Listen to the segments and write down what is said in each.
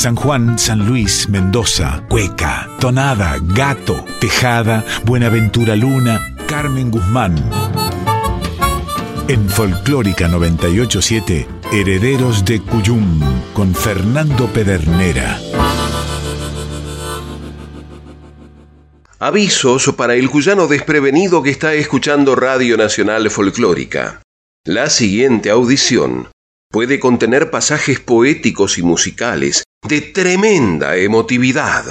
San Juan, San Luis, Mendoza, Cueca, Tonada, Gato, Tejada, Buenaventura Luna, Carmen Guzmán. En Folclórica 987, Herederos de Cuyum, con Fernando Pedernera. Avisos para el cuyano desprevenido que está escuchando Radio Nacional Folclórica. La siguiente audición puede contener pasajes poéticos y musicales de tremenda emotividad.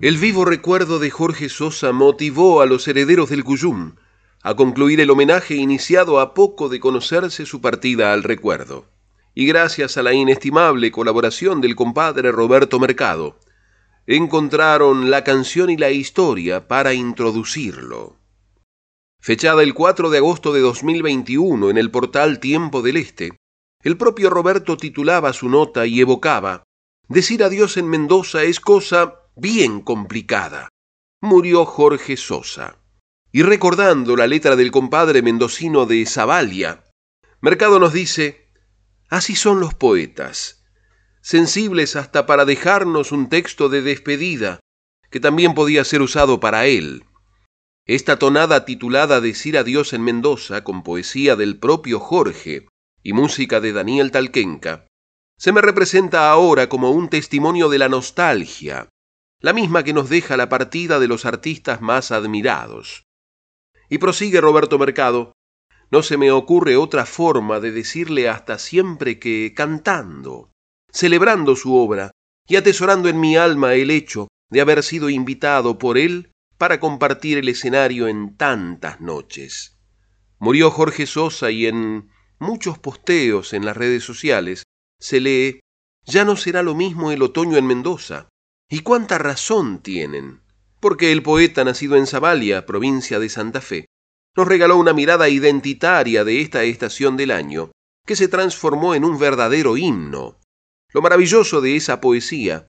El vivo recuerdo de Jorge Sosa motivó a los herederos del Cuyum a concluir el homenaje iniciado a poco de conocerse su partida al recuerdo y gracias a la inestimable colaboración del compadre Roberto Mercado, encontraron la canción y la historia para introducirlo. Fechada el 4 de agosto de 2021 en el portal Tiempo del Este, el propio Roberto titulaba su nota y evocaba, Decir adiós en Mendoza es cosa bien complicada. Murió Jorge Sosa. Y recordando la letra del compadre mendocino de Zavalia, Mercado nos dice, Así son los poetas, sensibles hasta para dejarnos un texto de despedida, que también podía ser usado para él. Esta tonada titulada Decir adiós en Mendoza, con poesía del propio Jorge y música de Daniel Talquenca, se me representa ahora como un testimonio de la nostalgia, la misma que nos deja la partida de los artistas más admirados. Y prosigue Roberto Mercado, no se me ocurre otra forma de decirle hasta siempre que cantando, celebrando su obra y atesorando en mi alma el hecho de haber sido invitado por él para compartir el escenario en tantas noches. Murió Jorge Sosa y en muchos posteos en las redes sociales se lee Ya no será lo mismo el otoño en Mendoza. ¿Y cuánta razón tienen? Porque el poeta nacido en Zavalia, provincia de Santa Fe, nos regaló una mirada identitaria de esta estación del año, que se transformó en un verdadero himno. Lo maravilloso de esa poesía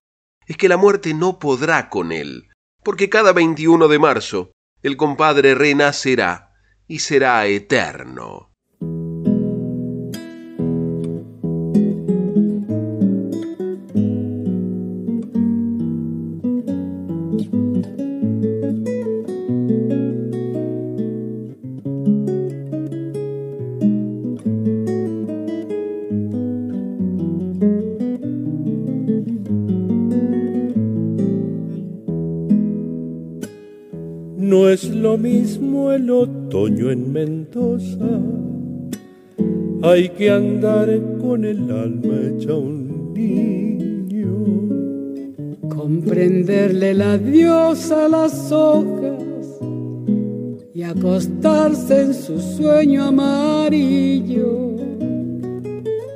es que la muerte no podrá con él, porque cada 21 de marzo el compadre renacerá y será eterno. Es lo mismo el otoño en Mendoza. Hay que andar con el alma hecha un niño. Comprenderle la diosa a las hojas y acostarse en su sueño amarillo.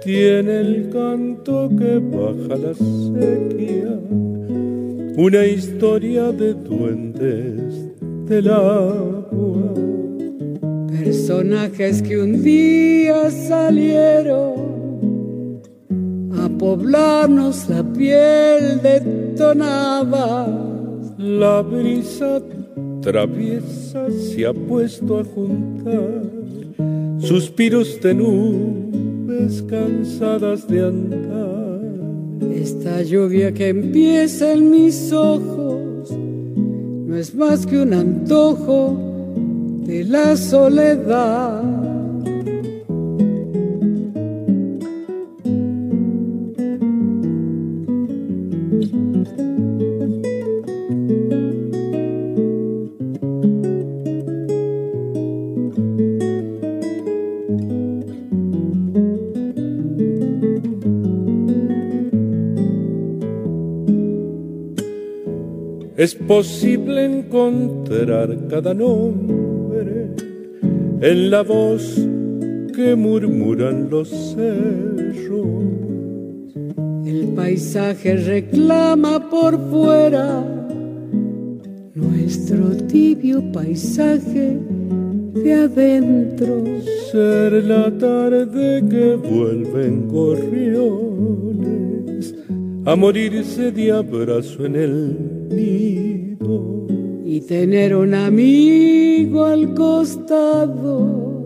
Tiene el canto que baja la sequía, una historia de duendes del agua. Personajes que un día salieron a poblarnos la piel de tonabas. La brisa traviesa se ha puesto a juntar suspiros de nubes cansadas de andar. Esta lluvia que empieza en mis ojos no es más que un antojo de la soledad. Es posible encontrar cada nombre en la voz que murmuran los cerros. El paisaje reclama por fuera nuestro tibio paisaje de adentro. Ser la tarde que vuelven gorriones a morirse de abrazo en el y tener un amigo al costado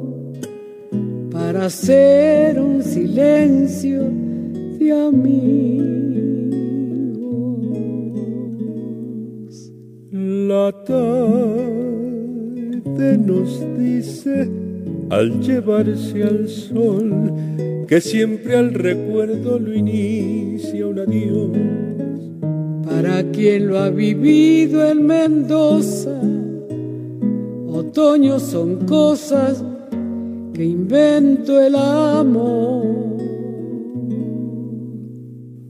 para hacer un silencio de amigos. La tarde nos dice al llevarse al sol que siempre al recuerdo lo inicia un adiós. Para quien lo ha vivido en Mendoza, otoño son cosas que invento el amor.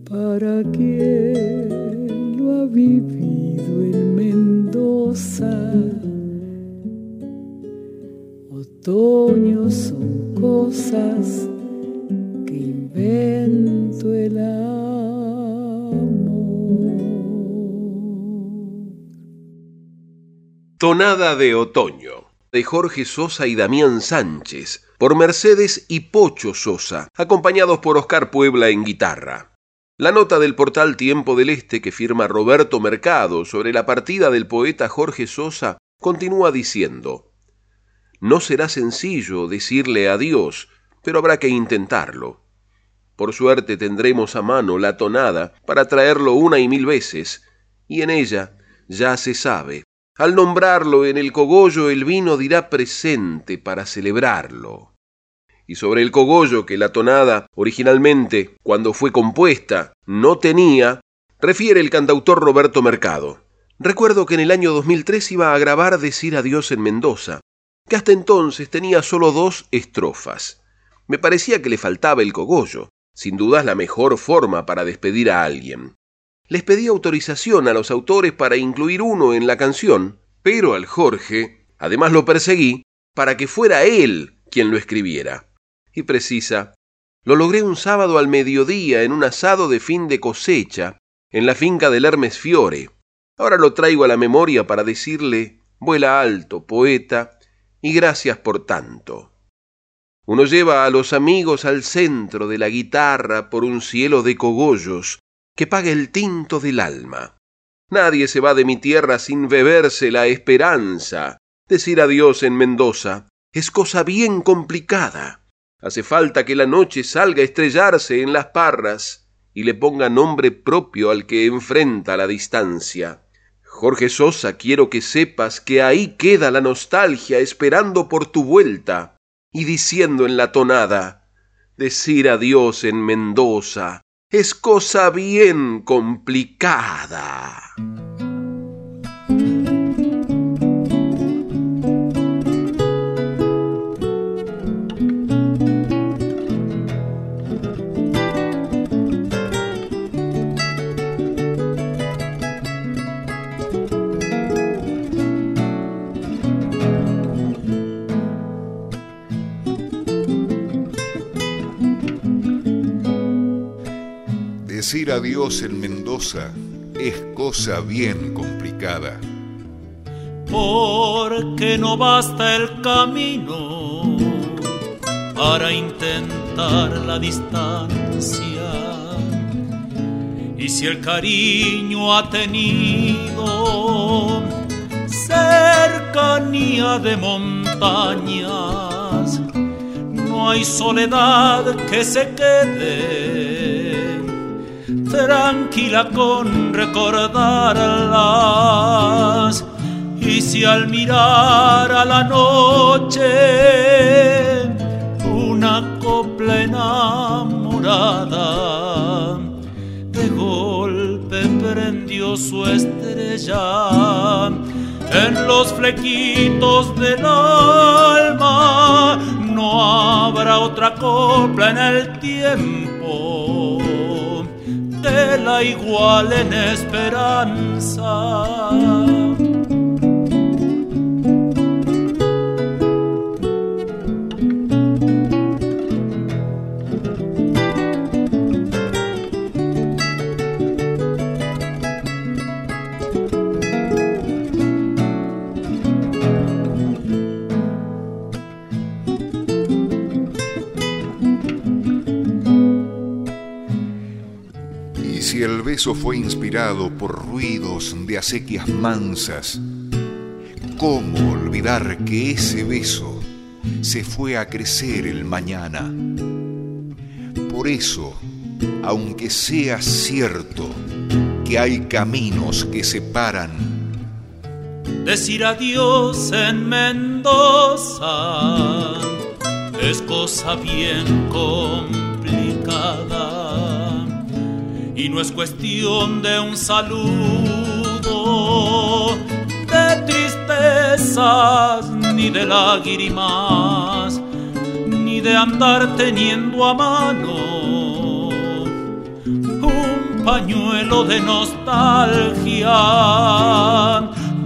Para quien lo ha vivido en Mendoza, otoño son cosas que invento el amor. Tonada de Otoño, de Jorge Sosa y Damián Sánchez, por Mercedes y Pocho Sosa, acompañados por Oscar Puebla en guitarra. La nota del portal Tiempo del Este que firma Roberto Mercado sobre la partida del poeta Jorge Sosa continúa diciendo, No será sencillo decirle adiós, pero habrá que intentarlo. Por suerte tendremos a mano la tonada para traerlo una y mil veces, y en ella ya se sabe. Al nombrarlo en el cogollo el vino dirá presente para celebrarlo. Y sobre el cogollo que la tonada originalmente, cuando fue compuesta, no tenía, refiere el cantautor Roberto Mercado. Recuerdo que en el año 2003 iba a grabar Decir adiós en Mendoza, que hasta entonces tenía solo dos estrofas. Me parecía que le faltaba el cogollo, sin duda la mejor forma para despedir a alguien. Les pedí autorización a los autores para incluir uno en la canción, pero al Jorge, además lo perseguí, para que fuera él quien lo escribiera. Y precisa, lo logré un sábado al mediodía en un asado de fin de cosecha, en la finca del Hermes Fiore. Ahora lo traigo a la memoria para decirle, vuela alto, poeta, y gracias por tanto. Uno lleva a los amigos al centro de la guitarra por un cielo de cogollos que paga el tinto del alma. Nadie se va de mi tierra sin beberse la esperanza. Decir adiós en Mendoza es cosa bien complicada. Hace falta que la noche salga a estrellarse en las parras y le ponga nombre propio al que enfrenta la distancia. Jorge Sosa, quiero que sepas que ahí queda la nostalgia esperando por tu vuelta y diciendo en la tonada, decir adiós en Mendoza es cosa bien complicada. Decir adiós en Mendoza es cosa bien complicada. Porque no basta el camino para intentar la distancia. Y si el cariño ha tenido cercanía de montañas, no hay soledad que se quede tranquila con recordarlas. Y si al mirar a la noche una copla enamorada de golpe prendió su estrella en los flequitos del alma, no habrá otra copla en el tiempo la igual en esperanza. Beso fue inspirado por ruidos de acequias mansas. ¿Cómo olvidar que ese beso se fue a crecer el mañana. Por eso, aunque sea cierto que hay caminos que separan, decir adiós en Mendoza es cosa bien complicada y no es cuestión de un saludo, de tristezas ni de lágrimas, ni de andar teniendo a mano un pañuelo de nostalgia.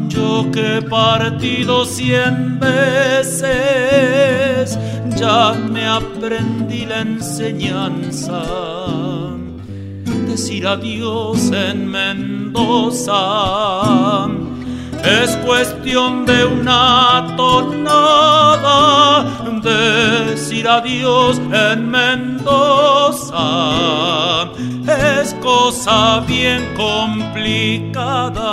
Yo que he partido cien veces, ya me aprendí la enseñanza. Decir adiós en Mendoza es cuestión de una tonada, decir adiós en Mendoza es cosa bien complicada.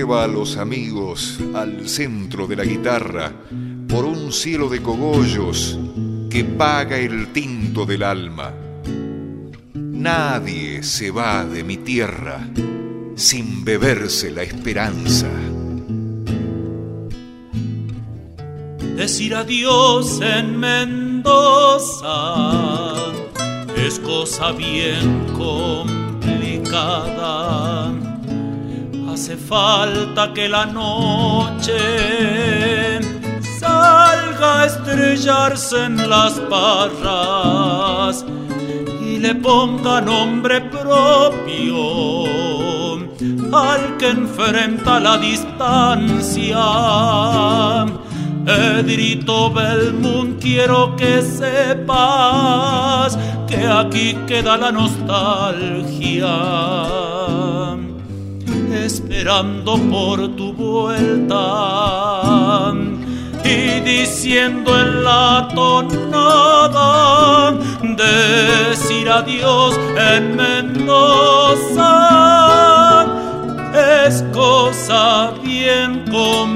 Lleva a los amigos al centro de la guitarra por un cielo de cogollos que paga el tinto del alma. Nadie se va de mi tierra sin beberse la esperanza. Decir adiós en Mendoza es cosa bien complicada Hace falta que la noche salga a estrellarse en las barras y le ponga nombre propio al que enfrenta la distancia. Edrito Belmont, quiero que sepas que aquí queda la nostalgia esperando por tu vuelta y diciendo en la tonada decir adiós en Mendoza es cosa bien complicada.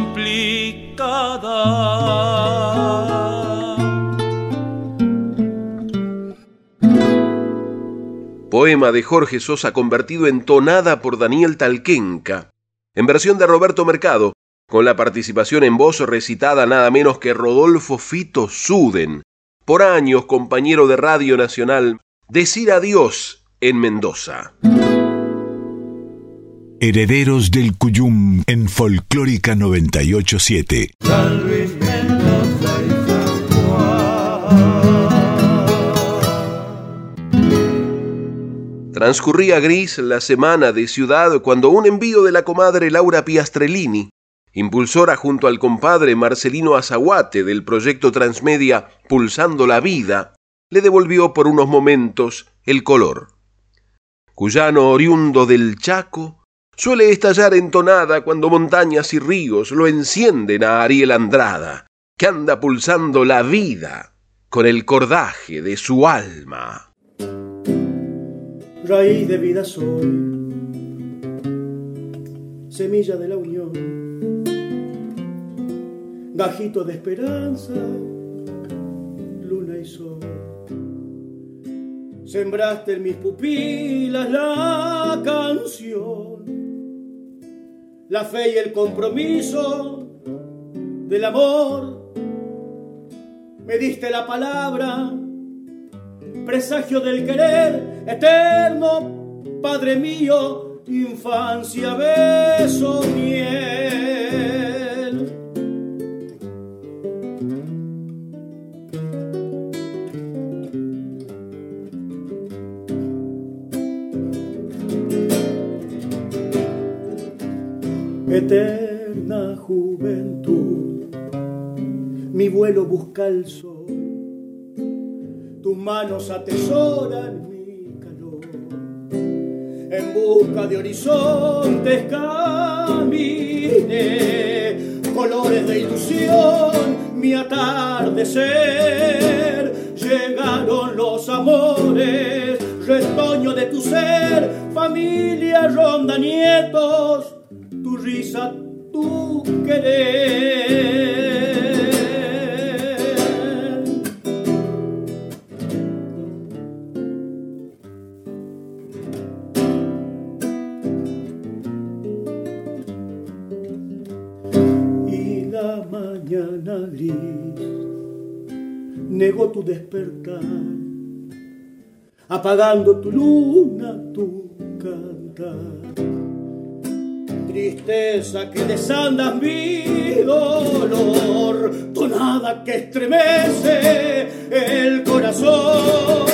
Poema de Jorge Sosa convertido en tonada por Daniel Talquenca, en versión de Roberto Mercado, con la participación en voz recitada nada menos que Rodolfo Fito Suden, por años compañero de Radio Nacional, Decir Adiós en Mendoza. Herederos del Cuyum en Folclórica 987. Transcurría gris la semana de ciudad cuando un envío de la comadre Laura Piastrellini, impulsora junto al compadre Marcelino Azaguate del proyecto Transmedia Pulsando la Vida, le devolvió por unos momentos el color. Cuyano oriundo del Chaco, suele estallar entonada cuando montañas y ríos lo encienden a Ariel Andrada, que anda pulsando la vida con el cordaje de su alma raíz de vida soy, semilla de la unión, gajito de esperanza, luna y sol. Sembraste en mis pupilas la canción, la fe y el compromiso del amor. Me diste la palabra presagio del querer eterno, Padre mío, infancia, beso, miel. Eterna juventud, mi vuelo busca el sol tus manos atesoran mi calor. En busca de horizontes caminé, colores de ilusión, mi atardecer. Llegaron los amores, retoño de tu ser, familia ronda nietos, tu risa, tu querer. Tu despertar, apagando tu luna, tu cantar. Tristeza que desandas mi dolor, tonada que estremece el corazón,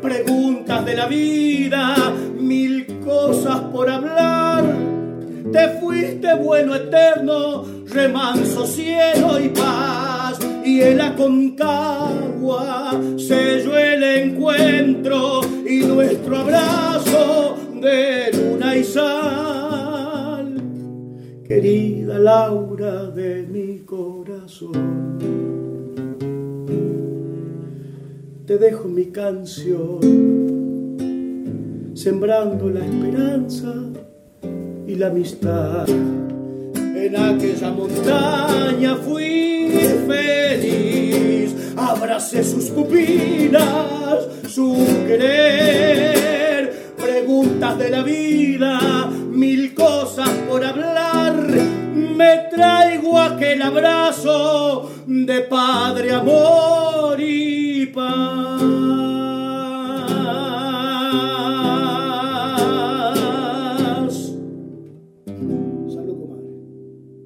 preguntas de la vida, mil cosas por hablar. Te fuiste bueno eterno, remanso cielo y paz y el Aconcagua selló el encuentro y nuestro abrazo de luna y sal. Querida Laura de mi corazón, te dejo mi canción, sembrando la esperanza y la amistad. En aquella montaña fui feliz, abracé sus pupilas, su querer, preguntas de la vida, mil cosas por hablar. Me traigo aquel abrazo de padre, amor y paz.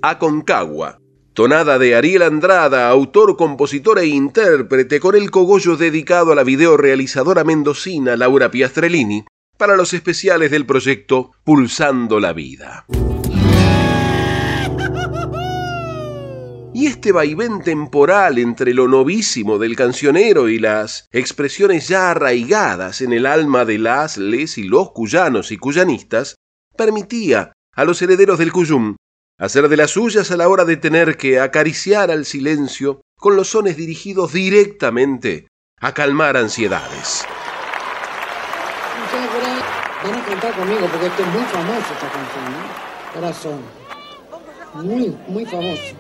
Aconcagua, tonada de Ariel Andrada, autor, compositor e intérprete, con el cogollo dedicado a la videorealizadora mendocina Laura Piastrellini, para los especiales del proyecto Pulsando la Vida. Y este vaivén temporal entre lo novísimo del cancionero y las expresiones ya arraigadas en el alma de las, les y los cuyanos y cuyanistas, permitía a los herederos del Cuyum hacer de las suyas a la hora de tener que acariciar al silencio con los sones dirigidos directamente a calmar ansiedades. Cantar conmigo porque esto es muy famoso esta canción, ¿no? Corazón. Muy, muy famoso.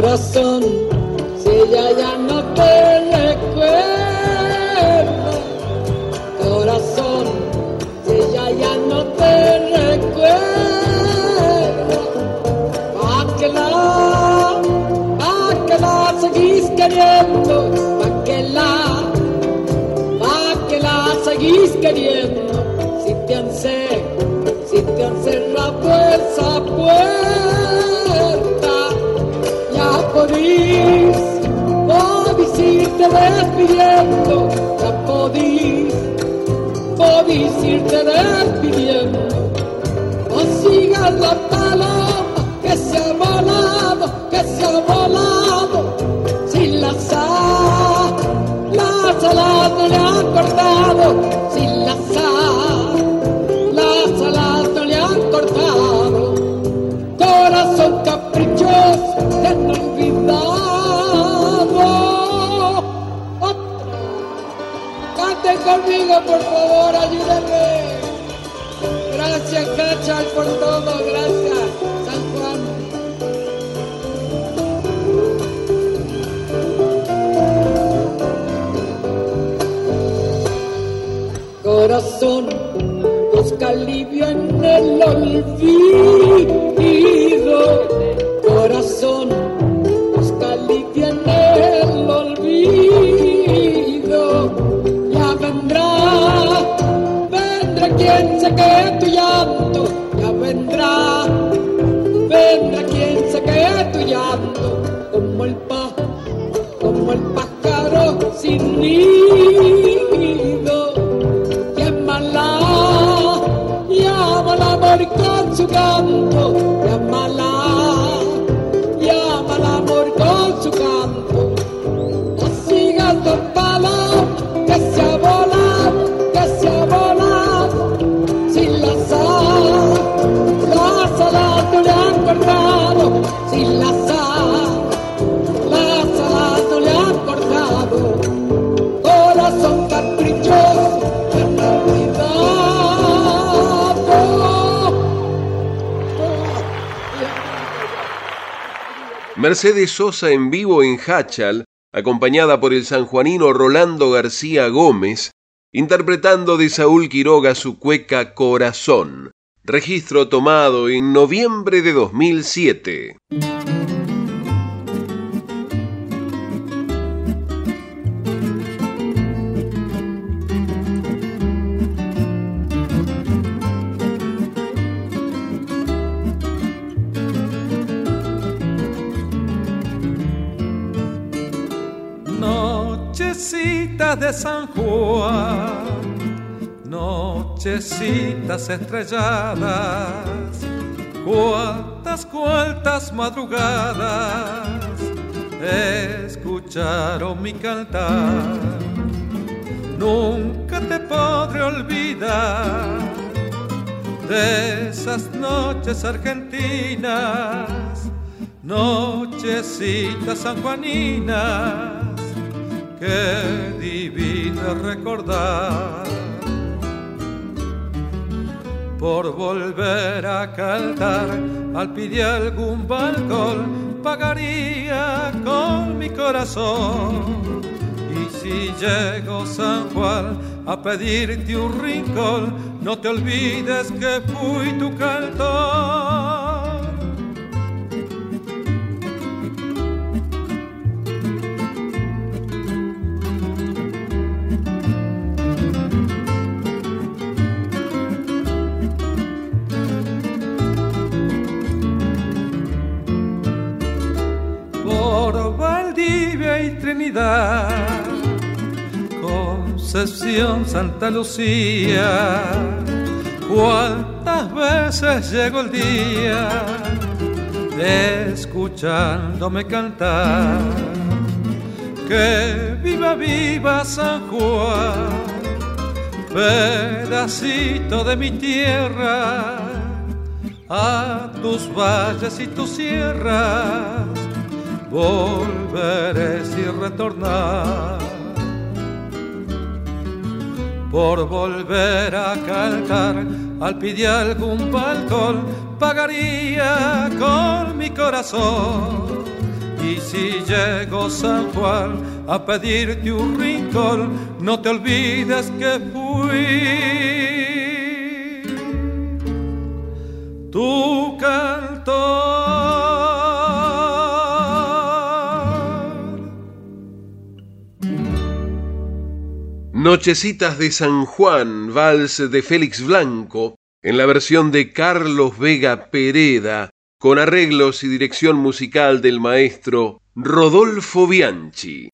Corazón, si ella ya no te recuerda, corazón, si ella ya no te recuerda, pa' que la, pa' que la seguís queriendo, pa' que la, pa' que la seguís queriendo, si te han si te han cerrado esa puerta podís, podís irte despidiendo, ya podís, podís irte despidiendo. No sigas la paloma que se ha volado, que se ha volado, sin la sal, las alas le han cortado, conmigo, por favor, ayúdenme. Gracias, Cachal, por todo. Gracias, San Juan. Corazón, busca alivio en el olvido. Olvido Mercedes Sosa en vivo en Hachal, acompañada por el sanjuanino Rolando García Gómez, interpretando de Saúl Quiroga su cueca Corazón, registro tomado en noviembre de 2007. De San Juan, nochecitas estrelladas, cuántas, cuántas madrugadas escucharon mi cantar. Nunca te podré olvidar de esas noches argentinas, nochecitas sanjuaninas qué divino recordar. Por volver a cantar al pie de algún balcón, pagaría con mi corazón. Y si llego San Juan a pedirte un rincón, no te olvides que fui tu cantor. Concepción, Santa Lucía, cuántas veces llegó el día escuchándome cantar, que viva, viva San Juan, pedacito de mi tierra, a tus valles y tus sierras volveré sin retornar. Por volver a cantar al de algún balcón, pagaría con mi corazón. Y si llego San Juan a pedirte un rincón, no te olvides que fui tu cantor. Nochecitas de San Juan, vals de Félix Blanco, en la versión de Carlos Vega Pereda, con arreglos y dirección musical del maestro Rodolfo Bianchi.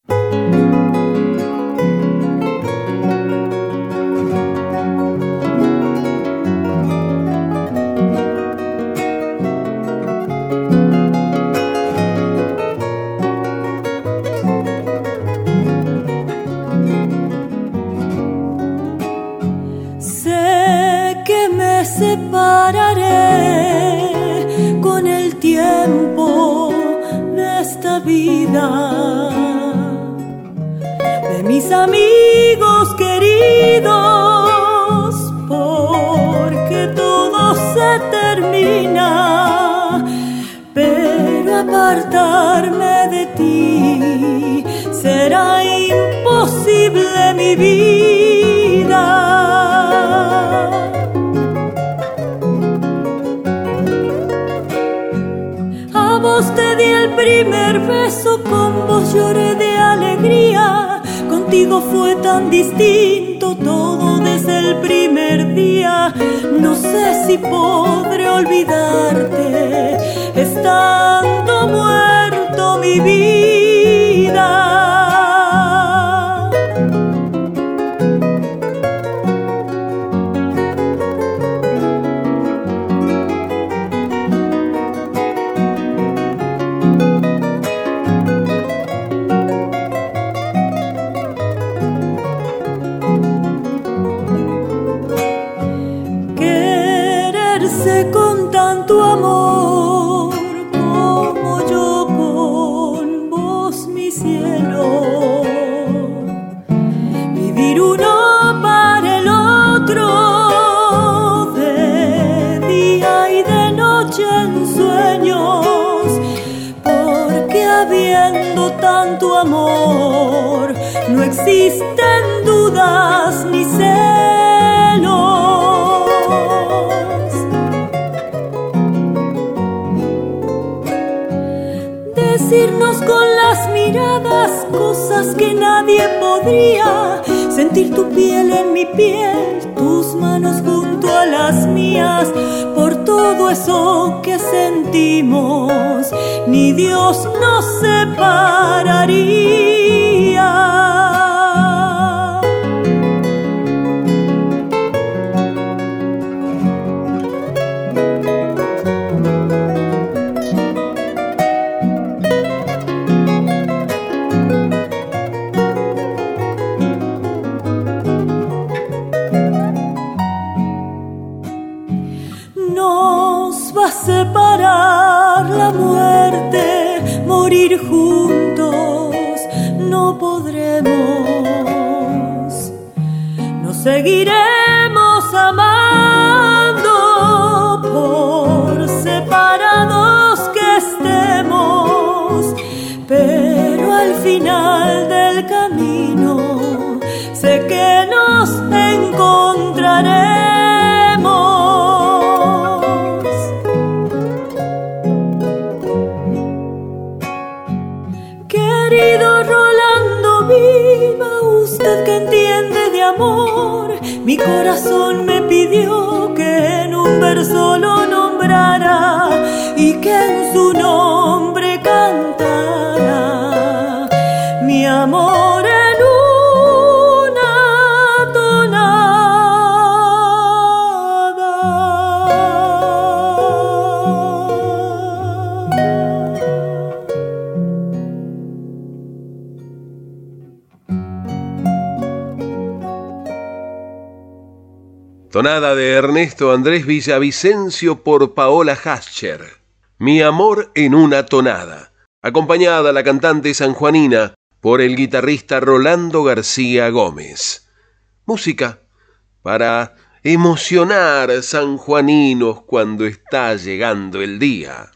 Tanto amor, no existen dudas ni celos. Decirnos con las miradas cosas que nadie podría, sentir tu piel en mi piel, tus manos junto a las mías, por todo eso que sentimos, ni Dios nos separaría. Juntos, no podremos. Nos seguiremos amando por separados que estemos, pero al final del camino sé que nos encontraremos. Mi corazón me pidió que en un verso lo nombrara y que en su nombre Tonada de Ernesto Andrés Villavicencio por Paola Hascher. Mi amor en una tonada. Acompañada la cantante sanjuanina por el guitarrista Rolando García Gómez. Música para emocionar sanjuaninos cuando está llegando el día.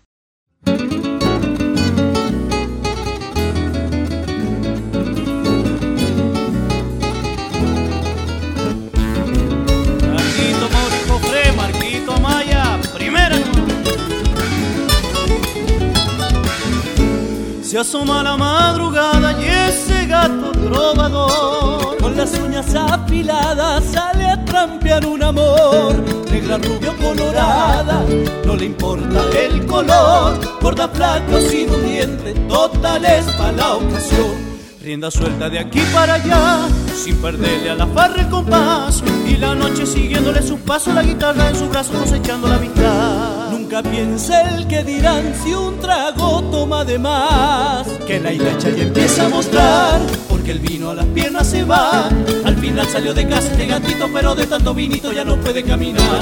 Se asoma la madrugada y ese gato trovador Con las uñas afiladas sale a trampear un amor Negra, rubio, colorada, no le importa el color Gorda, flaca sin diente, total es para la ocasión Rienda suelta de aquí para allá, sin perderle a la farra el compás. Y la noche siguiéndole su paso, la guitarra en su brazo cosechando la mitad. Nunca piense el que dirán si un trago toma de más. Que la hilacha ya empieza a mostrar, porque el vino a las piernas se va. Al final salió de casa de gatito, pero de tanto vinito ya no puede caminar.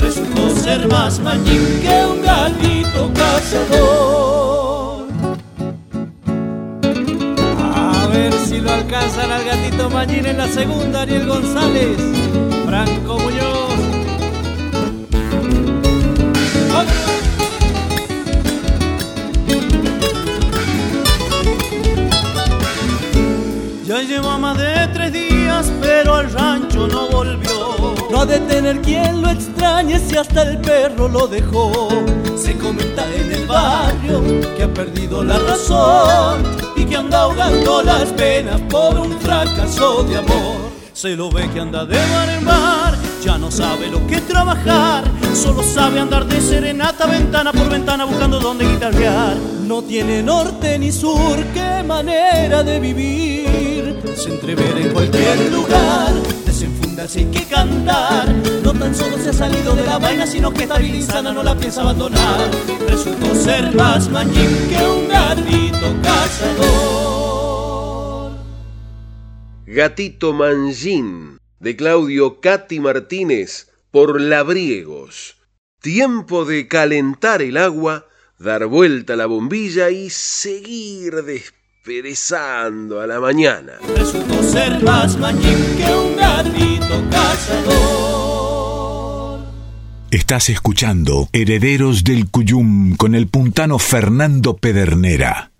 Resultó ser más mañín que un gatito cazador. si lo alcanzan al gatito Mañín en la segunda, Ariel González, Franco Muñoz. De tener quien lo extrañe si hasta el perro lo dejó. Se comenta en el barrio que ha perdido la razón y que anda ahogando las penas por un fracaso de amor. Se lo ve que anda de bar en bar, ya no sabe lo que trabajar, solo sabe andar de serenata ventana por ventana buscando dónde guitarrear. No tiene norte ni sur, qué manera de vivir, se entrever en cualquier lugar, desenfundarse hay que cantar. No tan solo se ha salido de la vaina, sino que está bien no la piensa abandonar. Resultó ser más mañín que un gatito cazador. Gatito Manjín, de Claudio Cati Martínez, por Labriegos. Tiempo de calentar el agua, dar vuelta la bombilla y seguir desperezando a la mañana. Resultó ser más mañín que un gatito cazador. Estás escuchando Herederos del Cuyum con el puntano Fernando Pedernera.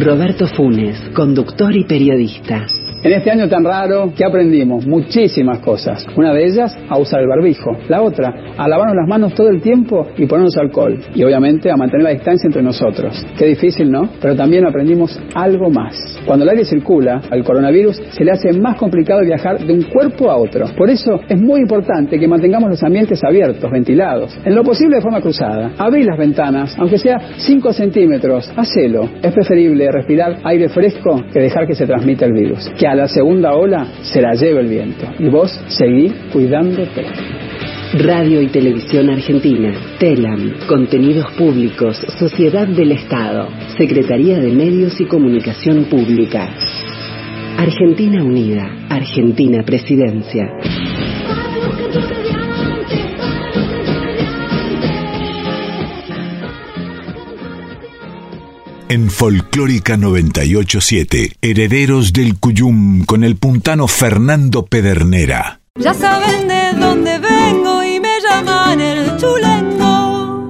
Roberto Funes, conductor y periodista. En este año tan raro, ¿qué aprendimos? Muchísimas cosas. Una de ellas, a usar el barbijo. La otra, a lavarnos las manos todo el tiempo y ponernos alcohol. Y obviamente a mantener la distancia entre nosotros. Qué difícil, ¿no? Pero también aprendimos algo más. Cuando el aire circula, al coronavirus se le hace más complicado viajar de un cuerpo a otro. Por eso es muy importante que mantengamos los ambientes abiertos, ventilados. En lo posible de forma cruzada. Abrir las ventanas, aunque sea 5 centímetros. Hacelo. Es preferible respirar aire fresco que dejar que se transmita el virus. Que la segunda ola se la lleve el viento. Y vos seguí cuidándote. Radio y Televisión Argentina, TELAM, Contenidos Públicos, Sociedad del Estado, Secretaría de Medios y Comunicación Pública. Argentina Unida, Argentina Presidencia. En Folclórica 987, Herederos del Cuyum con el puntano Fernando Pedernera. Ya saben de dónde vengo y me llaman el chulengo.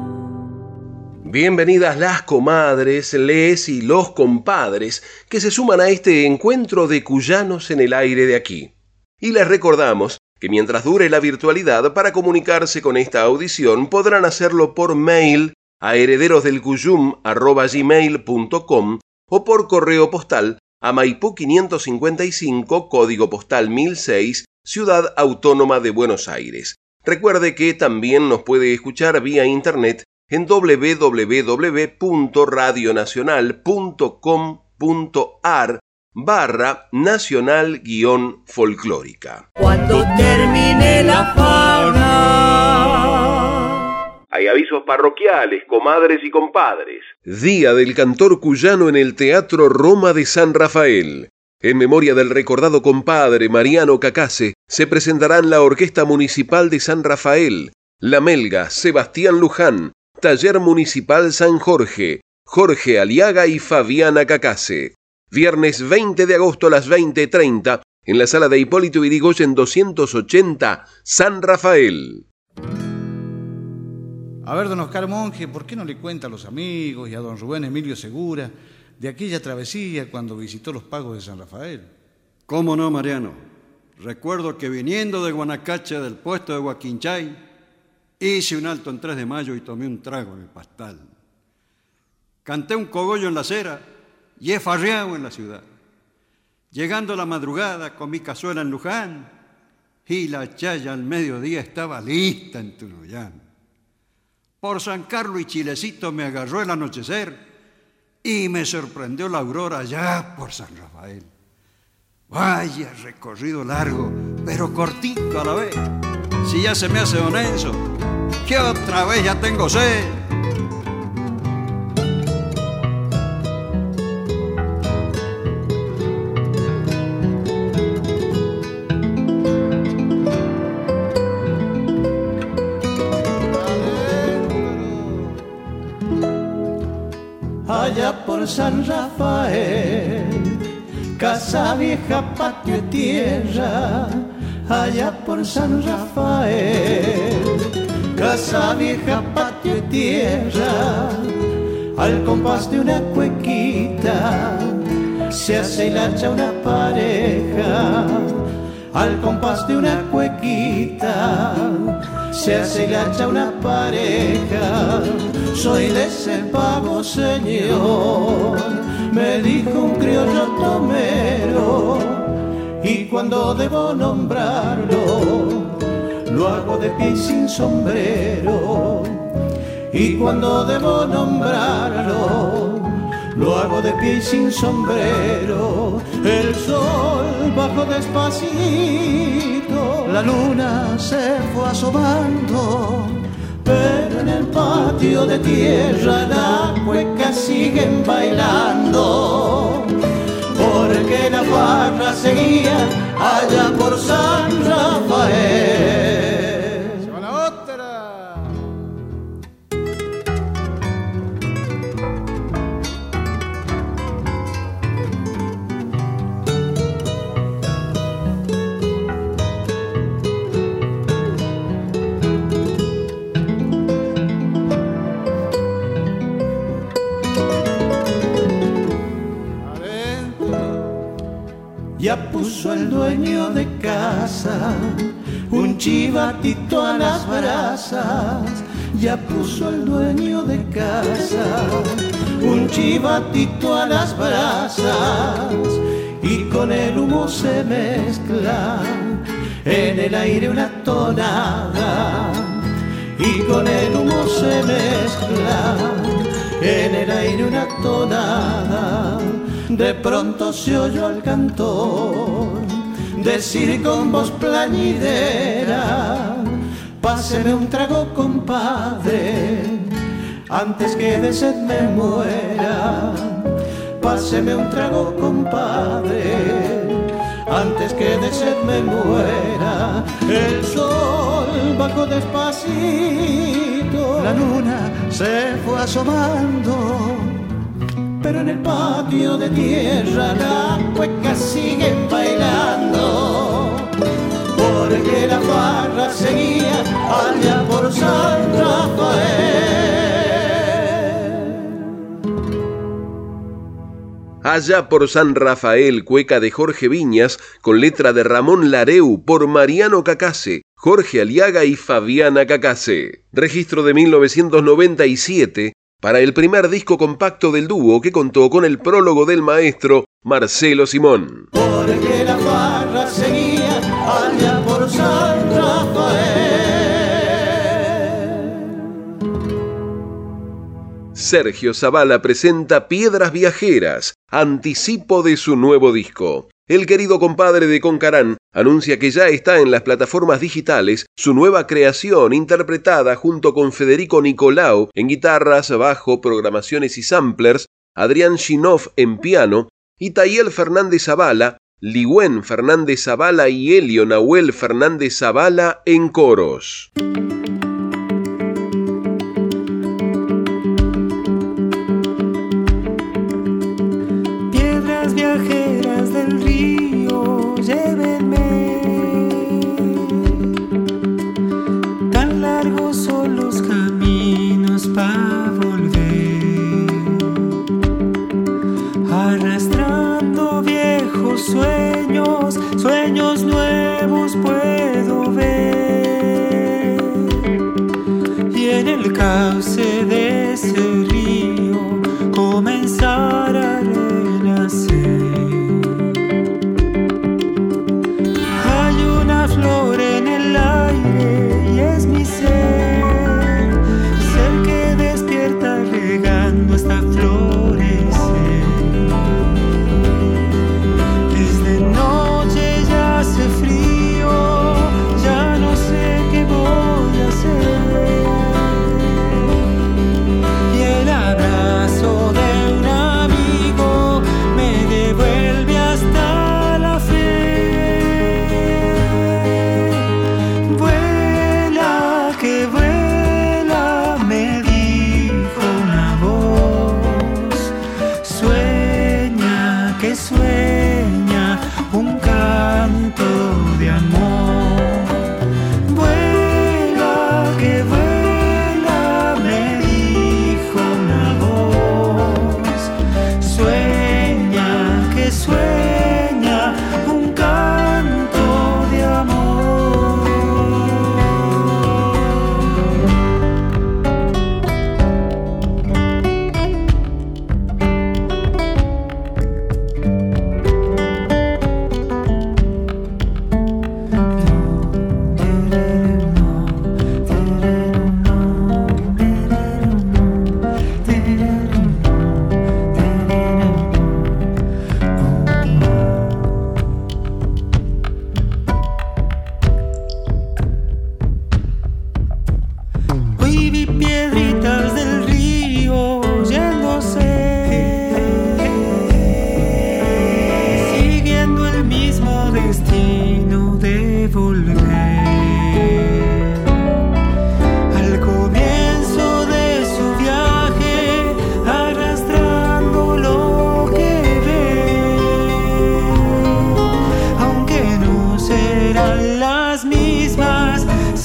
Bienvenidas las comadres, les y los compadres que se suman a este encuentro de cuyanos en el aire de aquí. Y les recordamos que mientras dure la virtualidad para comunicarse con esta audición podrán hacerlo por mail a herederosdelcuyum.com o por correo postal a Maipú 555, código postal 1006, Ciudad Autónoma de Buenos Aires. Recuerde que también nos puede escuchar vía internet en www.radionacional.com.ar barra nacional guion folclórica. Cuando termine la fauna. Hay avisos parroquiales, comadres y compadres. Día del cantor cuyano en el Teatro Roma de San Rafael. En memoria del recordado compadre Mariano Cacase, se presentarán la Orquesta Municipal de San Rafael, La Melga, Sebastián Luján, Taller Municipal San Jorge, Jorge Aliaga y Fabiana Cacase. Viernes 20 de agosto a las 20.30 en la sala de Hipólito Yrigoyen 280, San Rafael. A ver, don Oscar Monje, ¿por qué no le cuenta a los amigos y a don Rubén Emilio Segura de aquella travesía cuando visitó los pagos de San Rafael? ¿Cómo no, Mariano? Recuerdo que viniendo de Guanacacha del puesto de Huaquinchay, hice un alto en 3 de mayo y tomé un trago en el pastal. Canté un cogollo en la acera y he farreado en la ciudad. Llegando la madrugada con mi cazuela en Luján y la chaya al mediodía estaba lista en Tunuyán. Por San Carlos y Chilecito me agarró el anochecer y me sorprendió la aurora allá por San Rafael. Vaya recorrido largo, pero cortito a la vez. Si ya se me hace don Enzo, que otra vez ya tengo sed. Allá por San Rafael, casa vieja, patio y tierra, allá por San Rafael, casa vieja, patio y tierra, al compás de una cuequita, se hace y hacha una pareja, al compás de una cuequita, se hace y hacha una pareja soy de ese pago, señor, me dijo un criollo tomero, y cuando debo nombrarlo, lo hago de pie sin sombrero, y cuando debo nombrarlo, lo hago de pie y sin sombrero, el sol bajó despacito, la luna se fue asomando pero en el patio de tierra la cueca siguen bailando, porque la farra seguía allá por San Rafael. Puso el dueño de casa un chivatito a las brasas, ya puso el dueño de casa un chivatito a las brasas y con el humo se mezcla en el aire una tonada y con el humo se mezcla en el aire una tonada de pronto se oyó al cantor decir con voz plañidera, páseme un trago compadre, antes que de sed me muera. Páseme un trago compadre, antes que de sed me muera. El sol bajó despacito, la luna se fue asomando pero en el patio de tierra la cueca sigue bailando, porque la barra seguía allá por San Rafael. Allá por San Rafael, cueca de Jorge Viñas, con letra de Ramón Lareu, por Mariano Cacase, Jorge Aliaga y Fabiana Cacase. Registro de 1997 para el primer disco compacto del dúo que contó con el prólogo del maestro Marcelo Simón. Porque la farra seguía allá por San Rafael. Sergio Zavala presenta Piedras Viajeras, anticipo de su nuevo disco. El querido compadre de Concarán anuncia que ya está en las plataformas digitales su nueva creación interpretada junto con Federico Nicolau en guitarras, bajo, programaciones y samplers, Adrián Shinoff en piano y Tayel Fernández Zavala, Ligüen Fernández Zavala y Elio Nahuel Fernández Zavala en coros. Cauce de ese río comenzar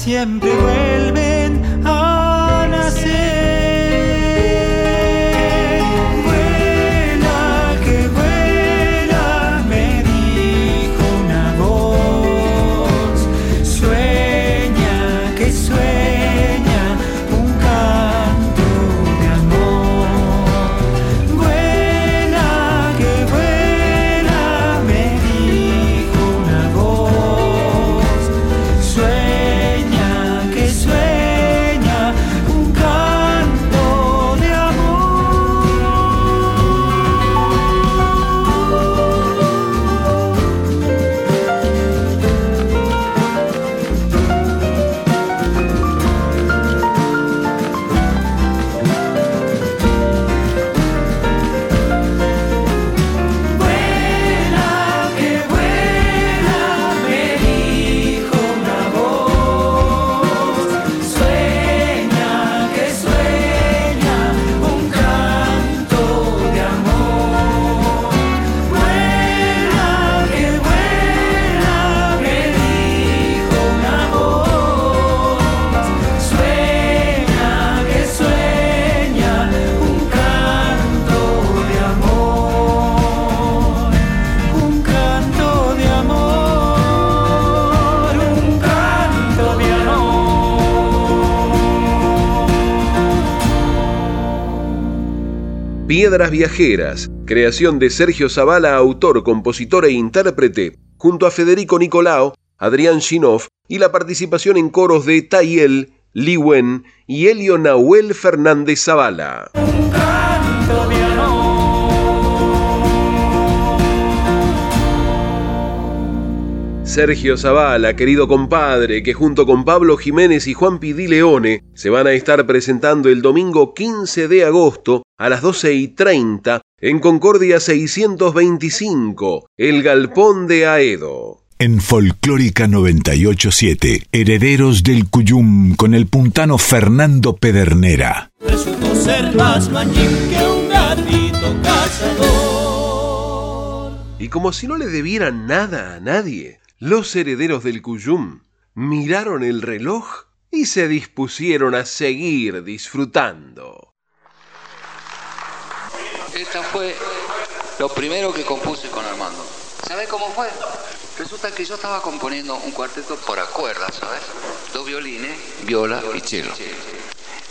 siempre vuelven Piedras Viajeras, creación de Sergio Zavala, autor, compositor e intérprete, junto a Federico Nicolao, Adrián Shinoff y la participación en coros de Tayel, Wen y Elio Nahuel Fernández Zavala. Sergio Zavala, querido compadre, que junto con Pablo Jiménez y Juan Pidi Leone se van a estar presentando el domingo 15 de agosto a las 12 y 30 en Concordia 625, el Galpón de Aedo. En Folclórica 987, Herederos del Cuyum con el puntano Fernando Pedernera. Resultó ser más que un gatito cazador. Y como si no le debieran nada a nadie, los herederos del Cuyum miraron el reloj y se dispusieron a seguir disfrutando. Esta fue lo primero que compuse con Armando. ¿Sabes cómo fue? Resulta que yo estaba componiendo un cuarteto para cuerdas, ¿sabes? Dos violines, viola y cello.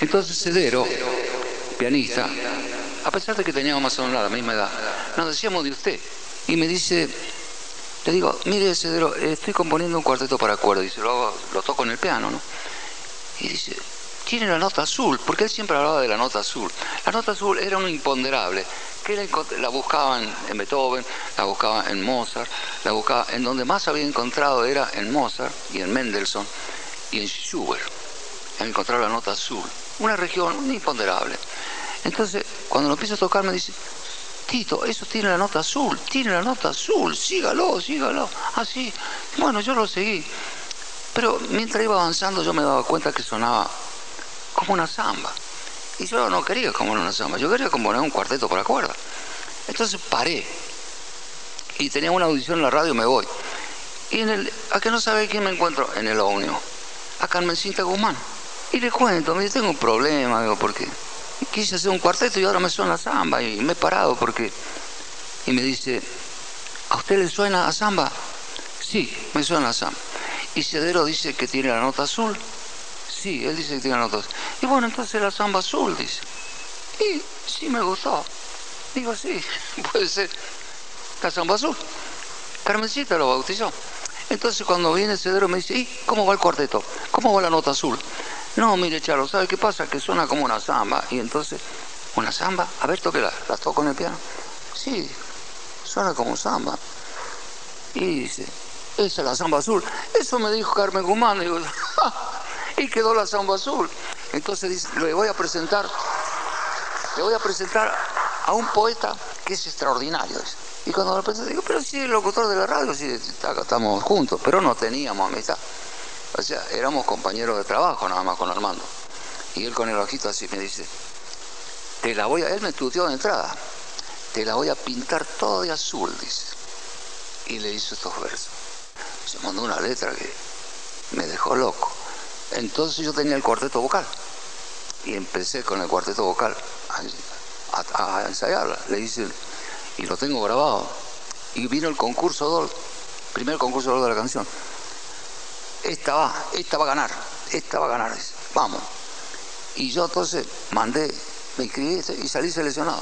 Entonces Cedero, pianista, a pesar de que teníamos más o menos la misma edad, nos decíamos de usted. Y me dice, le digo, mire, Cedro, estoy componiendo un cuarteto para cuerdas. Dice, lo, lo toco en el piano, ¿no? Y dice, tiene la nota azul, porque él siempre hablaba de la nota azul. La nota azul era un imponderable, que la buscaba en, Beethoven, la buscaba en Mozart, la buscaba, en donde más había encontrado era en Mozart y en Mendelssohn y en Schubert. Había encontrado la nota azul, una región imponderable. Entonces, cuando lo empiezo a tocar, me dice, Tito, eso tiene la nota azul, tiene la nota azul, sígalo, sígalo. Así, ah, bueno, yo lo seguí. Pero mientras iba avanzando yo me daba cuenta que sonaba como una samba. Y yo no quería componer una samba, yo quería componer un cuarteto para cuerda. Entonces paré. Y tenía una audición en la radio, me voy. Y en el, ¿a que no sabe quién me encuentro? En el ONU. A Carmencita Guzmán. Y le cuento, me dice, tengo un problema, digo, ¿por qué? quise hacer un cuarteto y ahora me suena samba y me he parado porque... Y me dice, ¿a usted le suena a samba? Sí, me suena a samba. Y Cedero dice que tiene la nota azul. Sí, él dice que tiene la nota azul. Y bueno, entonces la samba azul, dice. Y sí me gustó. Digo, sí, puede ser la samba azul. Carmencita lo bautizó. Entonces cuando viene Cedero me dice, ¿y cómo va el cuarteto? ¿Cómo va la nota azul? No, mire, Charo, ¿sabe qué pasa? Que suena como una samba. Y entonces, ¿una samba? A ver, toque la, toco en el piano. Sí, suena como samba. Y dice, esa es la samba azul. Eso me dijo Carmen Guzmán. Digo, y quedó la samba azul. Entonces dice, le voy a presentar, le voy a presentar a un poeta que es extraordinario. Y cuando lo presenté, digo, pero sí, el locutor de la radio, sí, estamos juntos, pero no teníamos amistad. O sea, éramos compañeros de trabajo nada más con Armando. Y él con el ojito así me dice, te la voy a, él me estudió de entrada, te la voy a pintar todo de azul, dice. Y le hizo estos versos. Se mandó una letra que me dejó loco. Entonces yo tenía el cuarteto vocal. Y empecé con el cuarteto vocal a, ensayarla. Le hice, y lo tengo grabado. Y vino el concurso DOL, primer concurso DOL de la canción esta va, esta va a ganar, esta va a ganar, vamos. Y yo entonces mandé, me inscribí y salí seleccionado.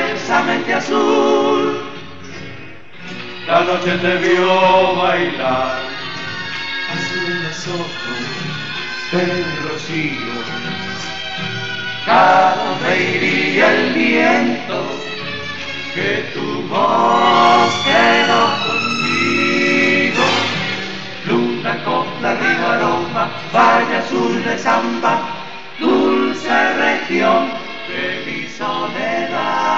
azul. La noche te vio bailar, azul en los ojos del rocío. Cada donde iría el viento, que tu voz quedó conmigo. Luna, copla, río, aroma, valle azul de samba, dulce región de mi soledad.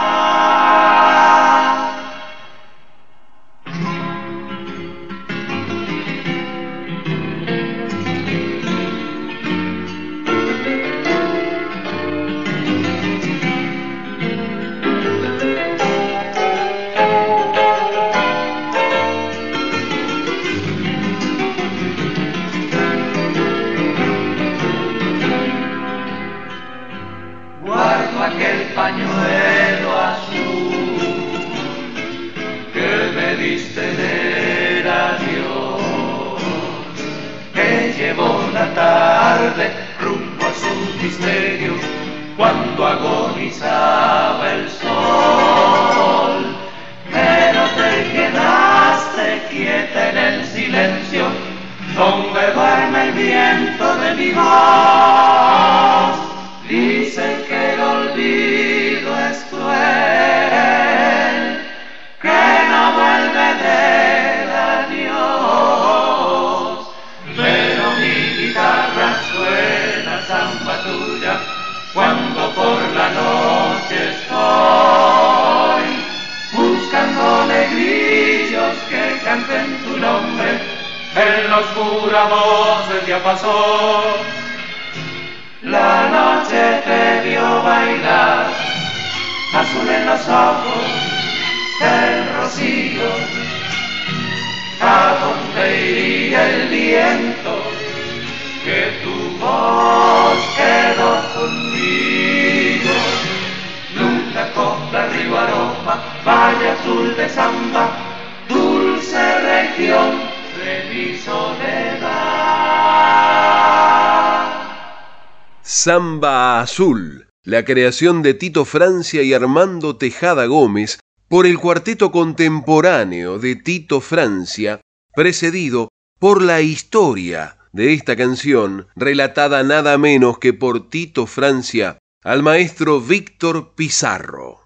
Samba Azul, la creación de Tito Francia y Armando Tejada Gómez por el cuarteto contemporáneo de Tito Francia, precedido por la historia de esta canción, relatada nada menos que por Tito Francia al maestro Víctor Pizarro.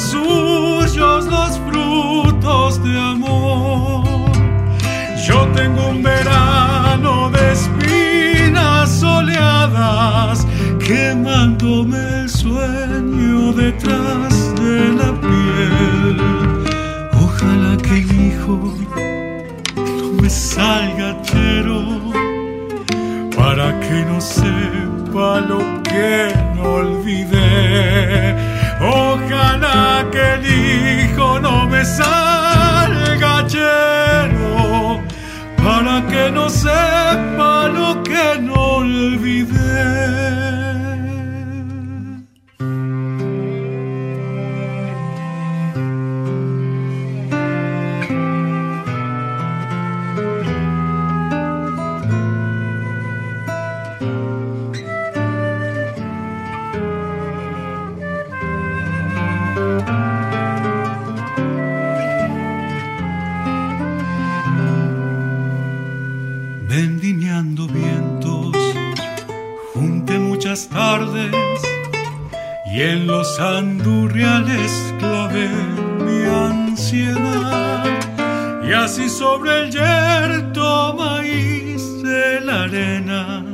Suyos los frutos de amor. Yo tengo un verano de espinas soleadas, quemándome el sueño detrás de la piel. Ojalá que mi hijo no me salga chero para que no sepa lo que no olvidé. Ojalá salga lleno, para que no sepa lo y en los andurriales clavé mi ansiedad. Y así sobre el yerto maíz de la arena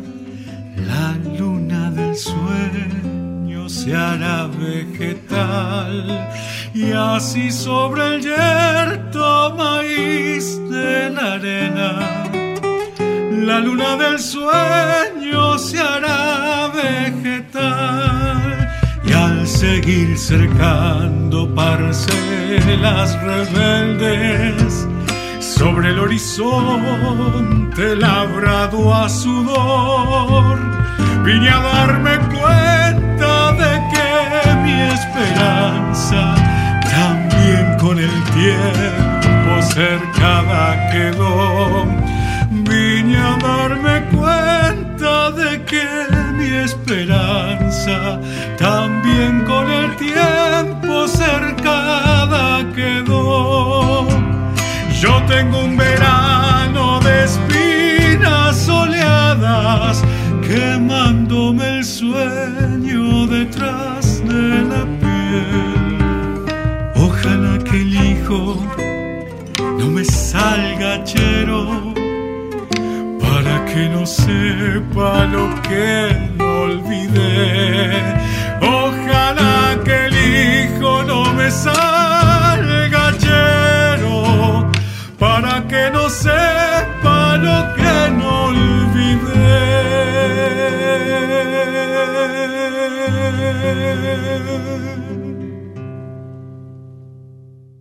la luna del sueño se hará vegetal. Y así sobre el yerto maíz de la arena la luna del sueño se hará seguir cercando parcelas rebeldes. Sobre el horizonte labrado a sudor vine a darme cuenta de que mi esperanza también con el tiempo cercada quedó. Vine a darme cuenta de que mi esperanza también con el tiempo cercada quedó. Yo tengo un verano de espinas soleadas quemándome el sueño detrás de la piel. Ojalá que el hijo no me salga chero que no sepa lo que olvidé. Ojalá que el hijo no me salga chero para que no sepa lo que no olvidé.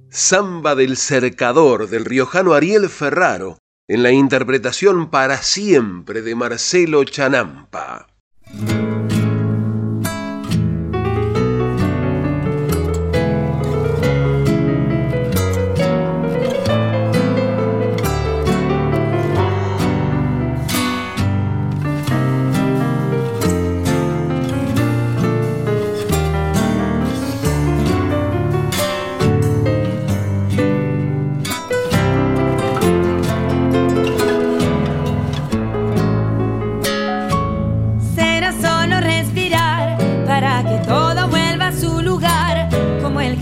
Samba del Cercador del riojano Ariel Ferraro en la interpretación para siempre de Marcelo Chanampa. Thank you.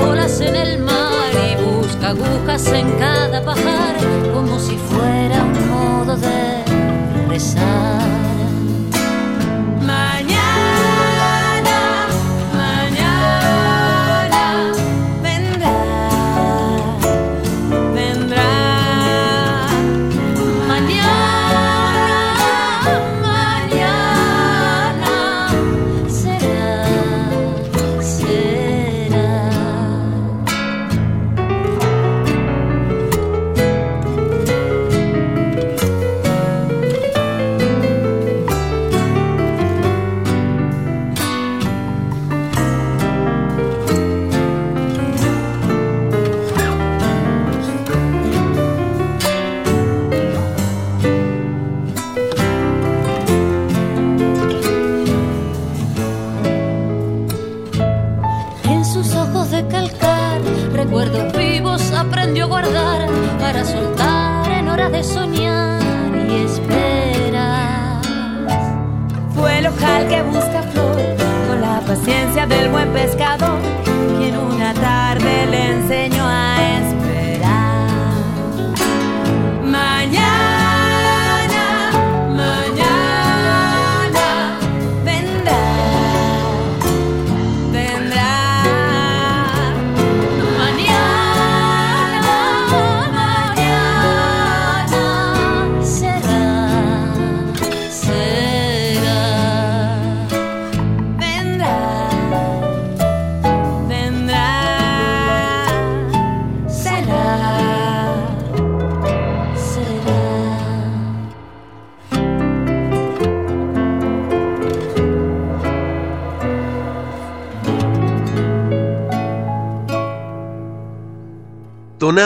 Horas en el mar y busca agujas en cada pajar como si fuera un modo de rezar. pescador.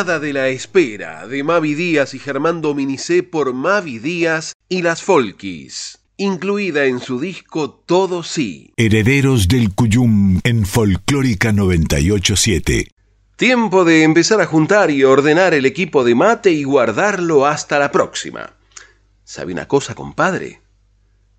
De la Espera de Mavi Díaz y Germán Dominicé por Mavi Díaz y las Folkis, incluida en su disco Todo Sí. Herederos del Cuyum en Folclórica 987. Tiempo de empezar a juntar y ordenar el equipo de mate y guardarlo hasta la próxima. ¿Sabe una cosa, compadre?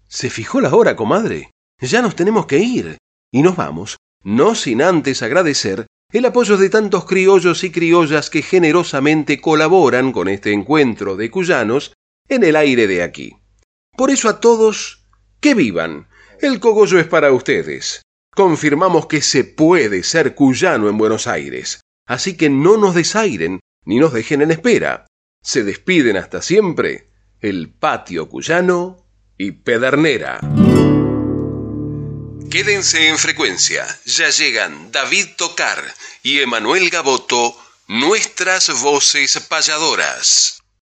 ¿Se fijó la hora, comadre? Ya nos tenemos que ir. Y nos vamos, no sin antes agradecer el apoyo de tantos criollos y criollas que generosamente colaboran con este encuentro de cuyanos en el aire de aquí. Por eso a todos, que vivan. El cogollo es para ustedes. Confirmamos que se puede ser cuyano en Buenos Aires. Así que no nos desairen ni nos dejen en espera. Se despiden hasta siempre el patio cuyano y Pedernera. Quédense en frecuencia, ya llegan David Tocar y Emanuel Gaboto, nuestras voces payadoras.